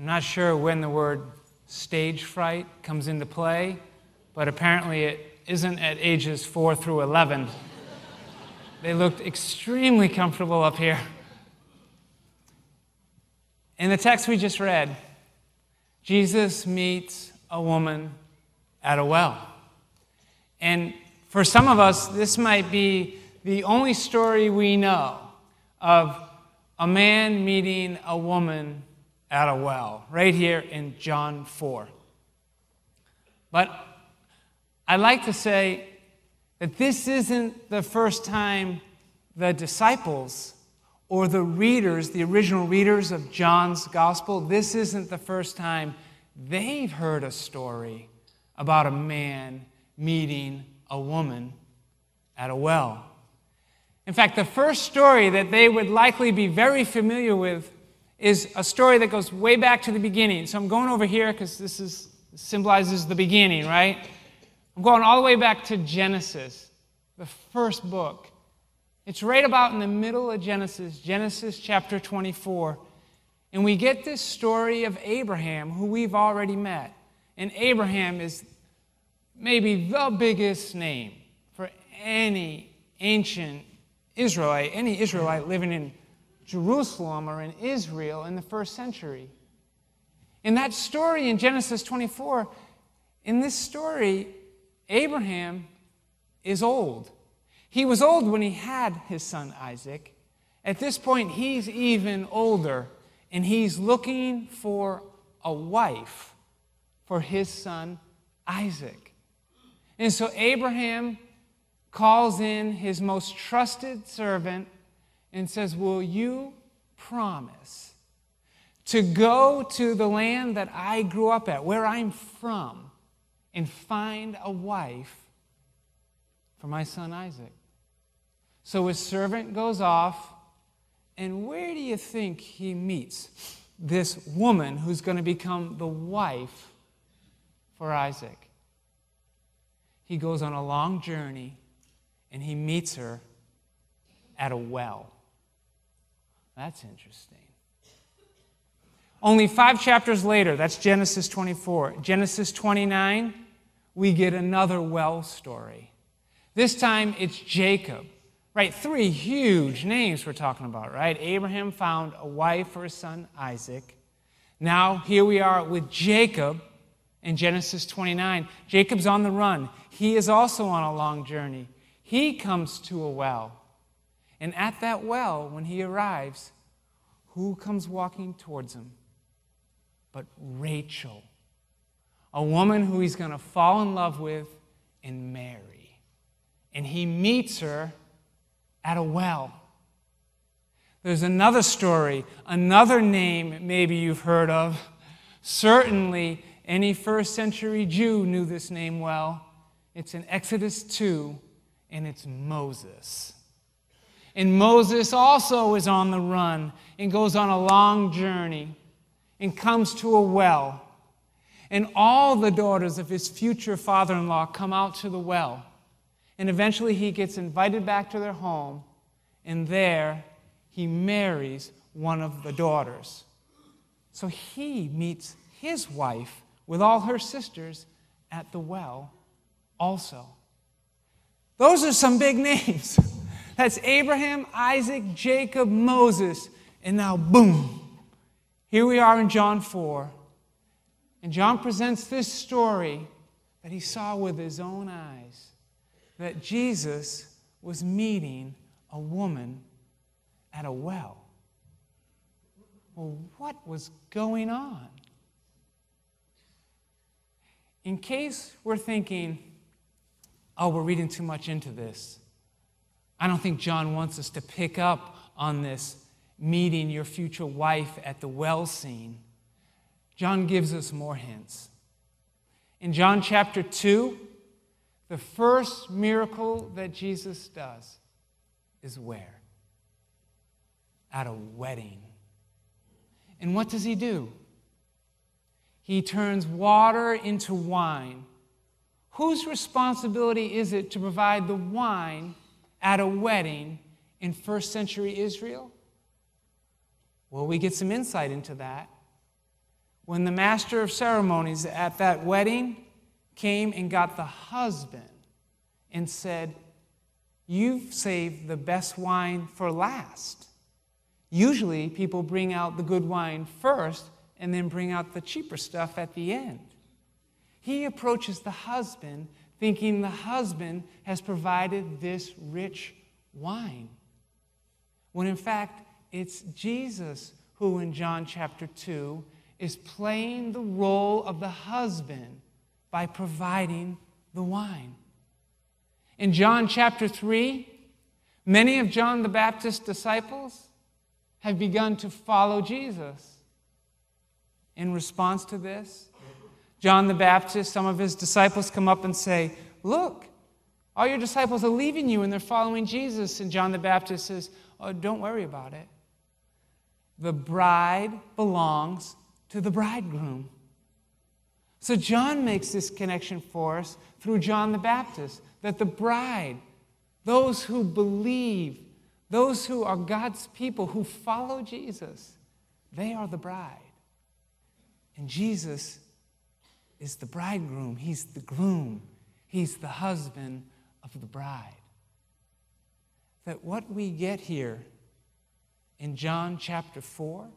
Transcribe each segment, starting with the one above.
I'm not sure when the word stage fright comes into play, but apparently it isn't at ages 4 through 11. they looked extremely comfortable up here. In the text we just read, Jesus meets a woman at a well. And for some of us, this might be the only story we know of a man meeting a woman at a well, right here in John 4. But I like to say that this isn't the first time the disciples or the readers, the original readers of John's gospel, this isn't the first time they've heard a story about a man meeting a woman at a well. In fact, the first story that they would likely be very familiar with is a story that goes way back to the beginning. So I'm going over here because this is, symbolizes the beginning, right? I'm going all the way back to Genesis, the first book. It's right about in the middle of Genesis, Genesis chapter 24. And we get this story of Abraham, who we've already met. And Abraham is maybe the biggest name for any ancient Israelite, any Israelite living in Jerusalem or in Israel in the first century. In that story in Genesis 24, in this story, Abraham is old. He was old when he had his son Isaac. At this point, he's even older, and he's looking for a wife for his son Isaac. And so Abraham calls in his most trusted servant and says, Will you promise to go to the land that I grew up at, where I'm from, and find a wife for my son Isaac? So his servant goes off, and where do you think he meets this woman who's going to become the wife for Isaac? He goes on a long journey and he meets her at a well. That's interesting. Only five chapters later, that's Genesis 24. Genesis 29, we get another well story. This time it's Jacob. Right, three huge names we're talking about, right? Abraham found a wife for his son Isaac. Now, here we are with Jacob in Genesis 29. Jacob's on the run. He is also on a long journey. He comes to a well. And at that well, when he arrives, who comes walking towards him? But Rachel, a woman who he's going to fall in love with and marry. And he meets her at a well. There's another story, another name maybe you've heard of. Certainly, any first century Jew knew this name well. It's in Exodus 2 and it's Moses. And Moses also is on the run and goes on a long journey and comes to a well. And all the daughters of his future father in law come out to the well. And eventually he gets invited back to their home, and there he marries one of the daughters. So he meets his wife with all her sisters at the well also. Those are some big names. That's Abraham, Isaac, Jacob, Moses, and now, boom, here we are in John 4. And John presents this story that he saw with his own eyes that Jesus was meeting a woman at a well. Well, what was going on? In case we're thinking, oh, we're reading too much into this. I don't think John wants us to pick up on this meeting your future wife at the well scene. John gives us more hints. In John chapter 2, the first miracle that Jesus does is where? At a wedding. And what does he do? He turns water into wine Whose responsibility is it to provide the wine at a wedding in first century Israel? Well, we get some insight into that when the master of ceremonies at that wedding came and got the husband and said, You've saved the best wine for last. Usually, people bring out the good wine first and then bring out the cheaper stuff at the end. He approaches the husband thinking the husband has provided this rich wine. When in fact, it's Jesus who, in John chapter 2, is playing the role of the husband by providing the wine. In John chapter 3, many of John the Baptist's disciples have begun to follow Jesus. In response to this, John the Baptist, some of his disciples come up and say, Look, all your disciples are leaving you and they're following Jesus. And John the Baptist says, Oh, don't worry about it. The bride belongs to the bridegroom. So John makes this connection for us through John the Baptist that the bride, those who believe, those who are God's people, who follow Jesus, they are the bride. And Jesus is the bridegroom, He's the groom, He's the husband of the bride. That what we get here in John chapter 4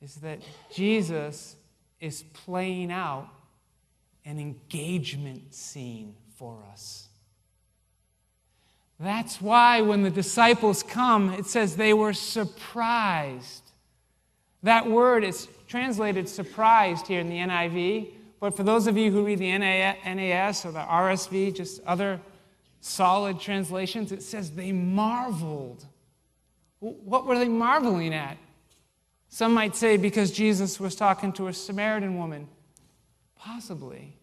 is that Jesus is playing out an engagement scene for us. That's why when the disciples come, it says they were surprised. That word is translated surprised here in the NIV, but for those of you who read the NAS or the RSV, just other solid translations, it says they marveled. What were they marveling at? Some might say because Jesus was talking to a Samaritan woman. Possibly.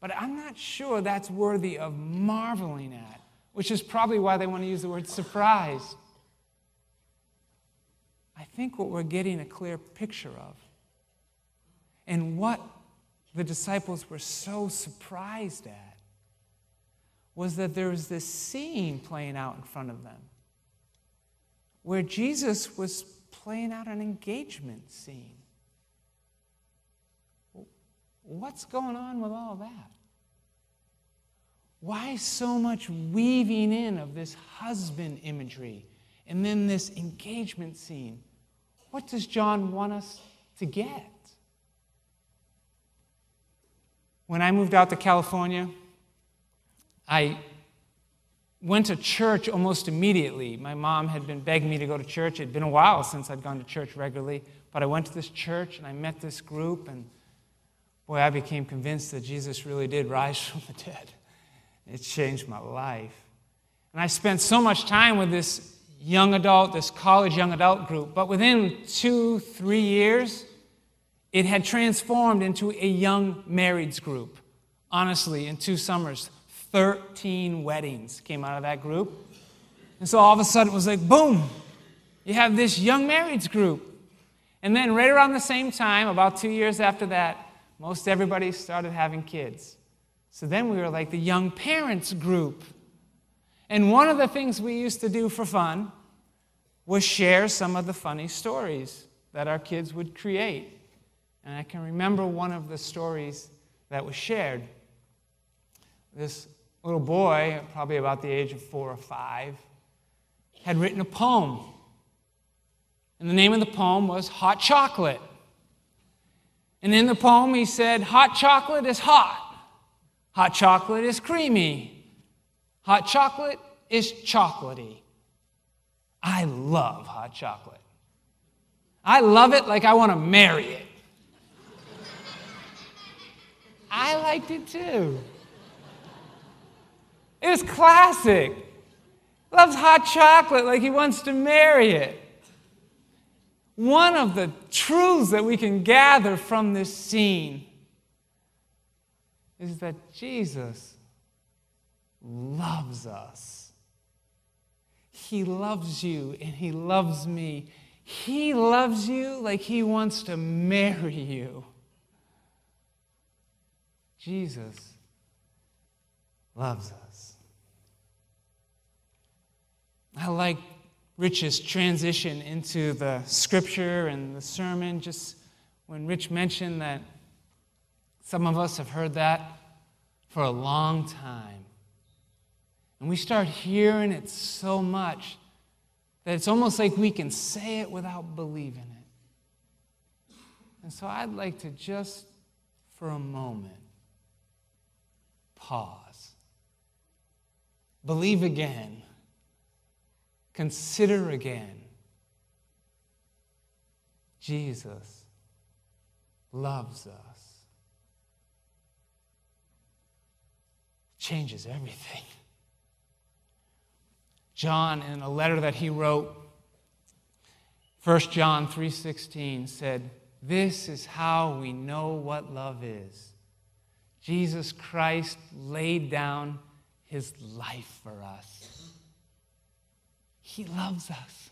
But I'm not sure that's worthy of marveling at, which is probably why they want to use the word surprise. I think what we're getting a clear picture of and what the disciples were so surprised at was that there was this scene playing out in front of them where Jesus was playing out an engagement scene. What's going on with all that? Why so much weaving in of this husband imagery and then this engagement scene? What does John want us to get? When I moved out to California, I went to church almost immediately. My mom had been begging me to go to church. It had been a while since I'd gone to church regularly, but I went to this church and I met this group, and boy, I became convinced that Jesus really did rise from the dead. It changed my life. And I spent so much time with this young adult, this college young adult group, but within two, three years, it had transformed into a young marrieds group. Honestly, in two summers, 13 weddings came out of that group. And so all of a sudden it was like, boom, you have this young marrieds group. And then right around the same time, about two years after that, most everybody started having kids. So then we were like the young parents group. And one of the things we used to do for fun was share some of the funny stories that our kids would create. And I can remember one of the stories that was shared. This little boy, probably about the age of four or five, had written a poem. And the name of the poem was Hot Chocolate. And in the poem, he said, Hot chocolate is hot. Hot chocolate is creamy. Hot chocolate is chocolatey. I love hot chocolate. I love it like I want to marry it. I liked it too. It was classic. Loves hot chocolate like he wants to marry it. One of the truths that we can gather from this scene is that Jesus loves us. He loves you and He loves me. He loves you like He wants to marry you. Jesus loves us. I like Rich's transition into the scripture and the sermon, just when Rich mentioned that some of us have heard that for a long time. And we start hearing it so much that it's almost like we can say it without believing it. And so I'd like to just for a moment pause, believe again, consider again. Jesus loves us. Changes everything. John in a letter that he wrote 1 John 3:16 said, "This is how we know what love is. Jesus Christ laid down his life for us. He loves us."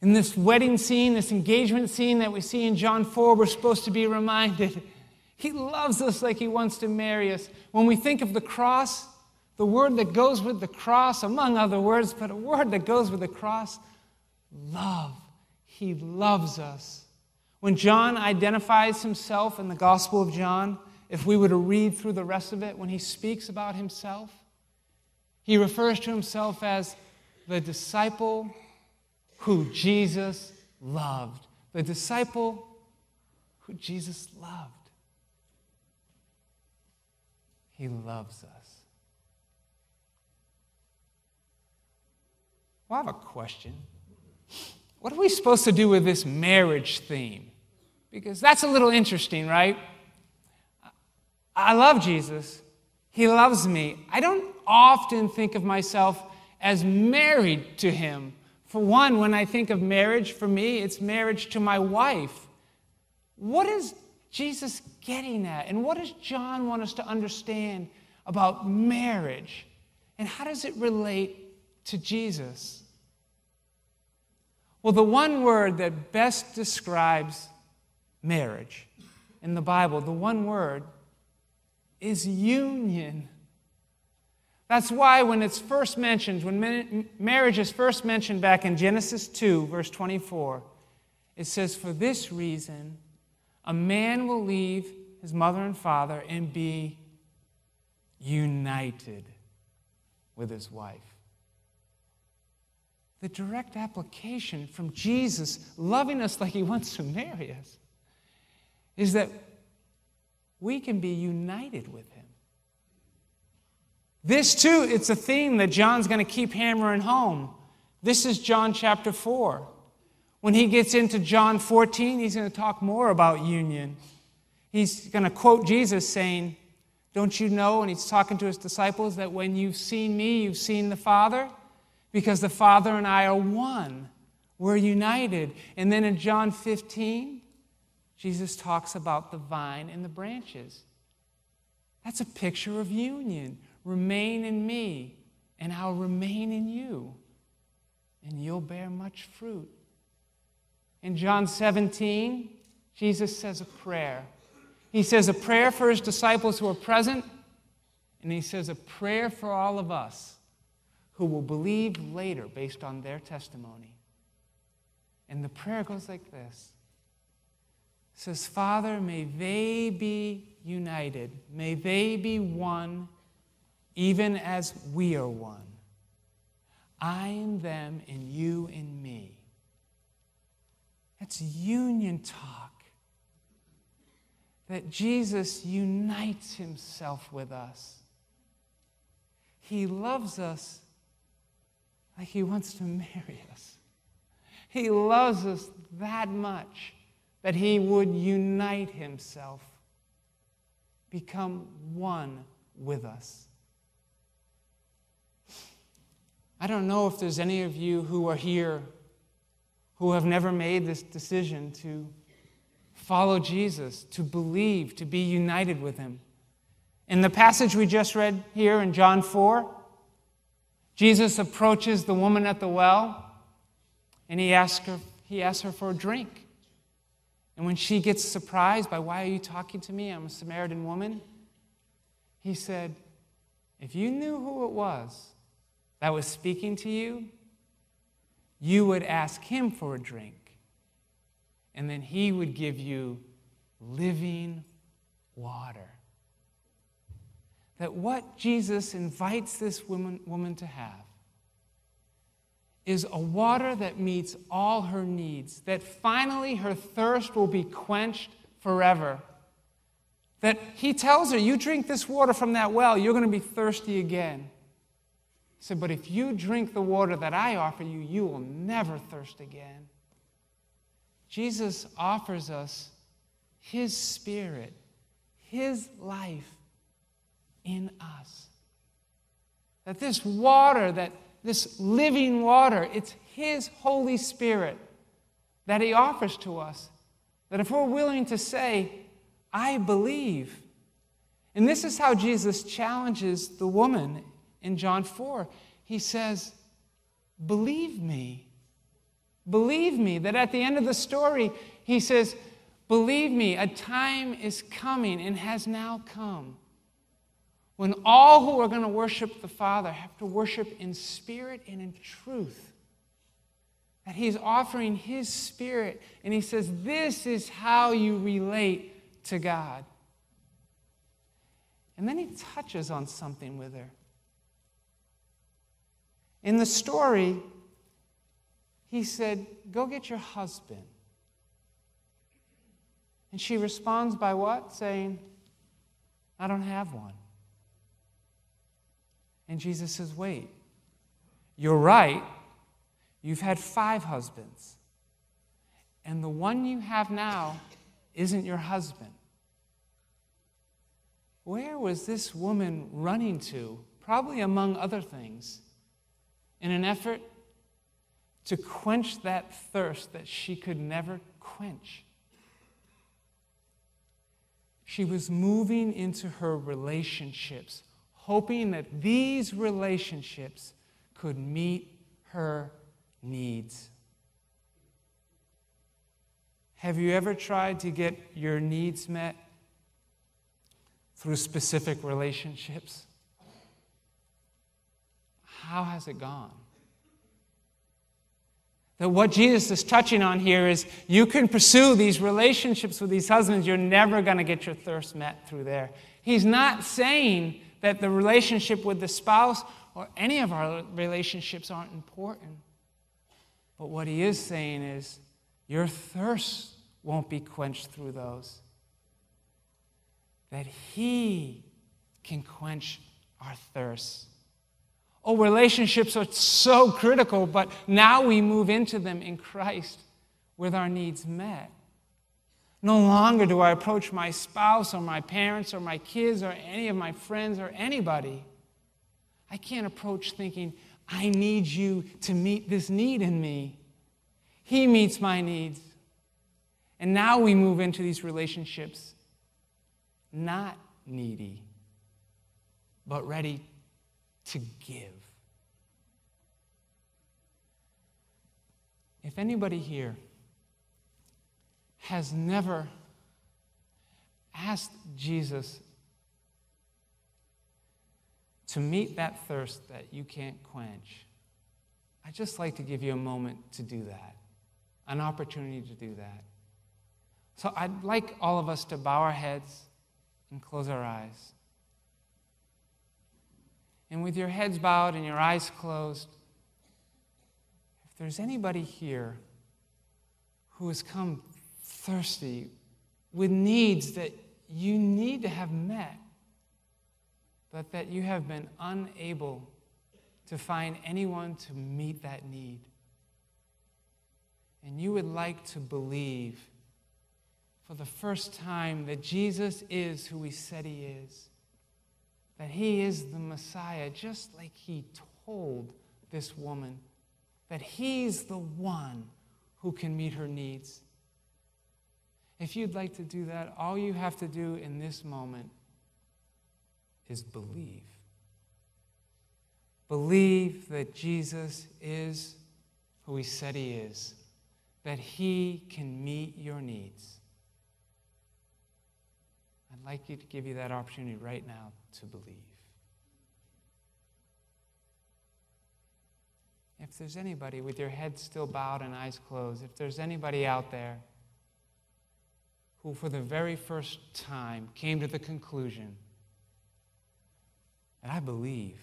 In this wedding scene, this engagement scene that we see in John 4, we're supposed to be reminded he loves us like he wants to marry us. When we think of the cross, the word that goes with the cross, among other words, but a word that goes with the cross love. He loves us. When John identifies himself in the Gospel of John, if we were to read through the rest of it, when he speaks about himself, he refers to himself as the disciple who Jesus loved. The disciple who Jesus loved. He loves us. Well, I have a question. What are we supposed to do with this marriage theme? Because that's a little interesting, right? I love Jesus. He loves me. I don't often think of myself as married to him. For one, when I think of marriage, for me, it's marriage to my wife. What is Jesus getting at? And what does John want us to understand about marriage? And how does it relate to Jesus? Well, the one word that best describes marriage in the Bible, the one word, is union. That's why when it's first mentioned, when marriage is first mentioned back in Genesis 2, verse 24, it says, For this reason, a man will leave his mother and father and be united with his wife. The direct application from Jesus loving us like he wants to marry us is that we can be united with him. This, too, it's a theme that John's going to keep hammering home. This is John chapter 4. When he gets into John 14, he's going to talk more about union. He's going to quote Jesus saying, Don't you know? And he's talking to his disciples that when you've seen me, you've seen the Father because the Father and I are one. We're united. And then in John 15, Jesus talks about the vine and the branches. That's a picture of union. Remain in me, and I'll remain in you, and you'll bear much fruit. In John 17, Jesus says a prayer. He says a prayer for his disciples who are present, and he says a prayer for all of us who will believe later based on their testimony. And the prayer goes like this it says, Father, may they be united, may they be one, even as we are one. I in them, and you in me. That's union talk. That Jesus unites himself with us. He loves us like he wants to marry us. He loves us that much that he would unite himself, become one with us. I don't know if there's any of you who are here who have never made this decision to follow Jesus, to believe, to be united with him. In the passage we just read here in John 4, Jesus approaches the woman at the well and he asks her, he asks her for a drink. And when she gets surprised by, Why are you talking to me? I'm a Samaritan woman. He said, If you knew who it was that was speaking to you, you would ask him for a drink, and then He would give you living water. That what Jesus invites this woman, woman to have is a water that meets all her needs, that finally her thirst will be quenched forever. That he tells her, You drink this water from that well, you're going to be thirsty again. He said, But if you drink the water that I offer you, you will never thirst again. Jesus offers us his spirit, his life in us. That this water that this living water, it's His Holy Spirit that He offers to us. That if we're willing to say, I believe, and this is how Jesus challenges the woman in John 4. He says, Believe me. Believe me. That at the end of the story, He says, Believe me, a time is coming and has now come when all who are going to worship the Father have to worship in spirit and in truth. That He's offering His Spirit, and He says, This is how you relate to God. And then He touches on something with her. In the story, He said, Go get your husband. And she responds by what? Saying, I don't have one. And Jesus says, Wait, you're right. You've had five husbands. And the one you have now isn't your husband. Where was this woman running to? Probably among other things, in an effort to quench that thirst that she could never quench. She was moving into her relationships hoping that these relationships could meet her needs. Have you ever tried to get your needs met through specific relationships? How has it gone? That what Jesus is touching on here is you can pursue these relationships with these husbands, you're never going to get your thirst met through there. He's not saying that the relationship with the spouse or any of our relationships aren't important. But what he is saying is, your thirst won't be quenched through those. That he can quench our thirst. Oh, relationships are so critical, but now we move into them in Christ with our needs met. No longer do I approach my spouse or my parents or my kids or any of my friends or anybody. I can't approach thinking, I need you to meet this need in me. He meets my needs. And now we move into these relationships not needy, but ready to give. If anybody here has never asked Jesus to meet that thirst that you can't quench, I'd just like to give you a moment to do that, an opportunity to do that. So I'd like all of us to bow our heads and close our eyes. And with your heads bowed and your eyes closed, if there's anybody here who has come thirsty with needs that you need to have met, but that you have been unable to find anyone to meet that need. And you would like to believe for the first time that Jesus is who he said he is, that he is the Messiah, just like he told this woman, that he's the one who can meet her needs. If you'd like to do that, all you have to do in this moment is believe. Believe that Jesus is who he said he is, that he can meet your needs. I'd like you to give you that opportunity right now to believe. If there's anybody with your head still bowed and eyes closed, if there's anybody out there, who, for the very first time, came to the conclusion that I believe.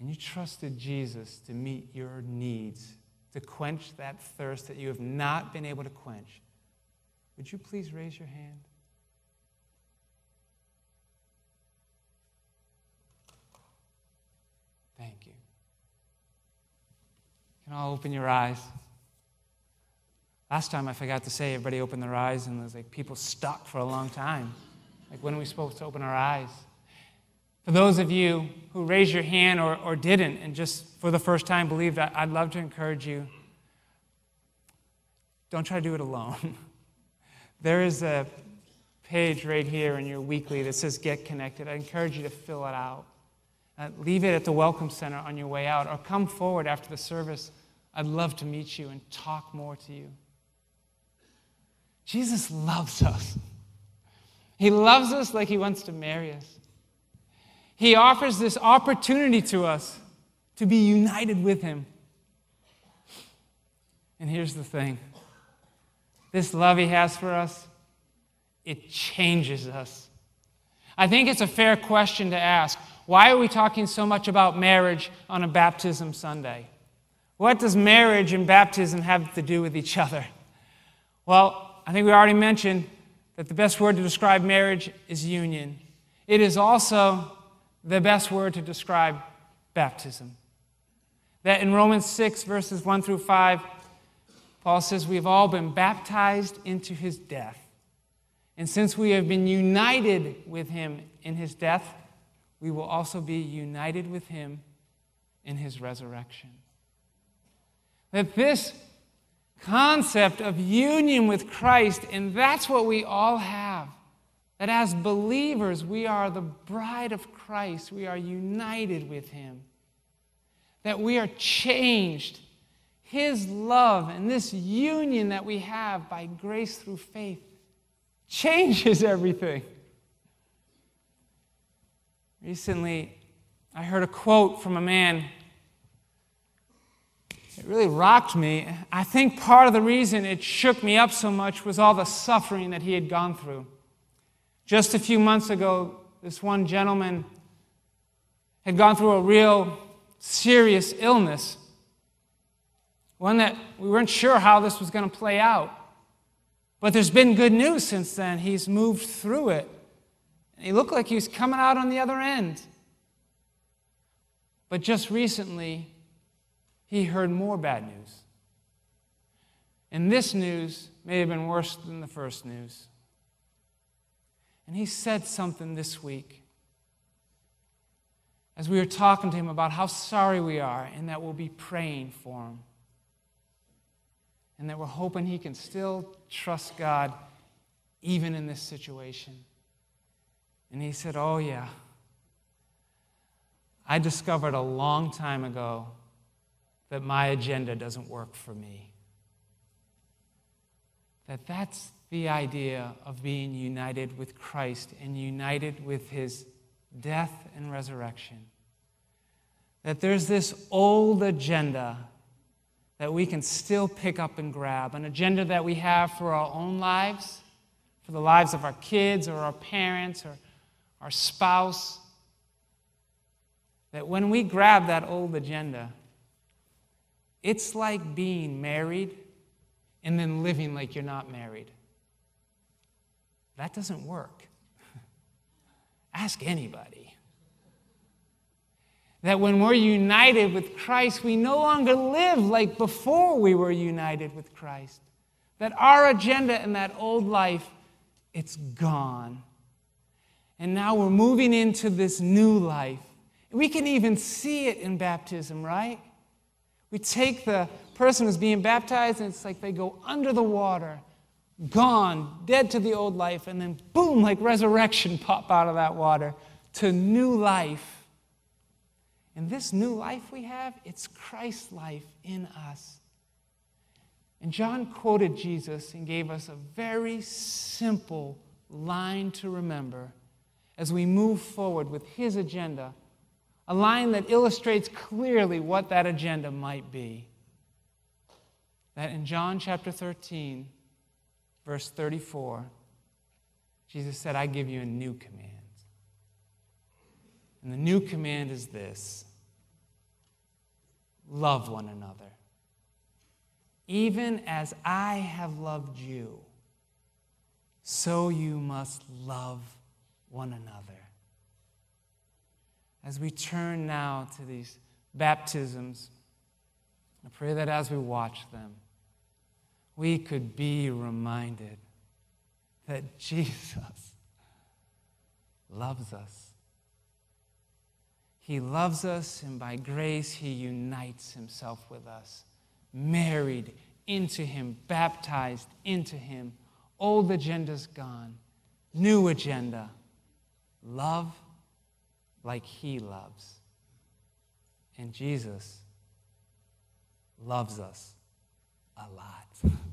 And you trusted Jesus to meet your needs, to quench that thirst that you have not been able to quench. Would you please raise your hand? Thank you. Can all open your eyes. Last time I forgot to say, everybody opened their eyes, and there's like people stuck for a long time. Like, when are we supposed to open our eyes? For those of you who raised your hand or, or didn't and just for the first time believed, I, I'd love to encourage you. Don't try to do it alone. there is a page right here in your weekly that says Get Connected. I encourage you to fill it out. Uh, leave it at the Welcome Center on your way out, or come forward after the service. I'd love to meet you and talk more to you. Jesus loves us. He loves us like he wants to marry us. He offers this opportunity to us to be united with him. And here's the thing this love he has for us, it changes us. I think it's a fair question to ask. Why are we talking so much about marriage on a baptism Sunday? What does marriage and baptism have to do with each other? Well, I think we already mentioned that the best word to describe marriage is union. It is also the best word to describe baptism. That in Romans 6, verses 1 through 5, Paul says, We've all been baptized into his death. And since we have been united with him in his death, we will also be united with him in his resurrection. That this concept of union with Christ, and that's what we all have. That as believers, we are the bride of Christ, we are united with him. That we are changed. His love and this union that we have by grace through faith changes everything. Recently, I heard a quote from a man. It really rocked me. I think part of the reason it shook me up so much was all the suffering that he had gone through. Just a few months ago, this one gentleman had gone through a real serious illness, one that we weren't sure how this was going to play out. But there's been good news since then. He's moved through it. And he looked like he was coming out on the other end. But just recently, he heard more bad news. And this news may have been worse than the first news. And he said something this week as we were talking to him about how sorry we are and that we'll be praying for him and that we're hoping he can still trust God even in this situation. And he said, Oh, yeah. I discovered a long time ago that my agenda doesn't work for me. That that's the idea of being united with Christ and united with his death and resurrection. That there's this old agenda that we can still pick up and grab, an agenda that we have for our own lives, for the lives of our kids or our parents or our spouse. That when we grab that old agenda, it's like being married and then living like you're not married. That doesn't work. Ask anybody that when we're united with Christ, we no longer live like before we were united with Christ. That our agenda in that old life, it's gone. And now we're moving into this new life. We can even see it in baptism, right? We take the person who's being baptized, and it's like they go under the water, gone, dead to the old life, and then boom, like resurrection pop out of that water to new life and this new life we have, it's Christ's life in us. And John quoted Jesus and gave us a very simple line to remember as we move forward with his agenda, a line that illustrates clearly what that agenda might be. That in John chapter 13, verse 34, Jesus said, I give you a new command. And the new command is this love one another. Even as I have loved you, so you must love one another. As we turn now to these baptisms, I pray that as we watch them, we could be reminded that Jesus loves us. He loves us, and by grace, He unites Himself with us, married into Him, baptized into Him. Old agenda's gone, new agenda. Love like He loves. And Jesus loves us a lot.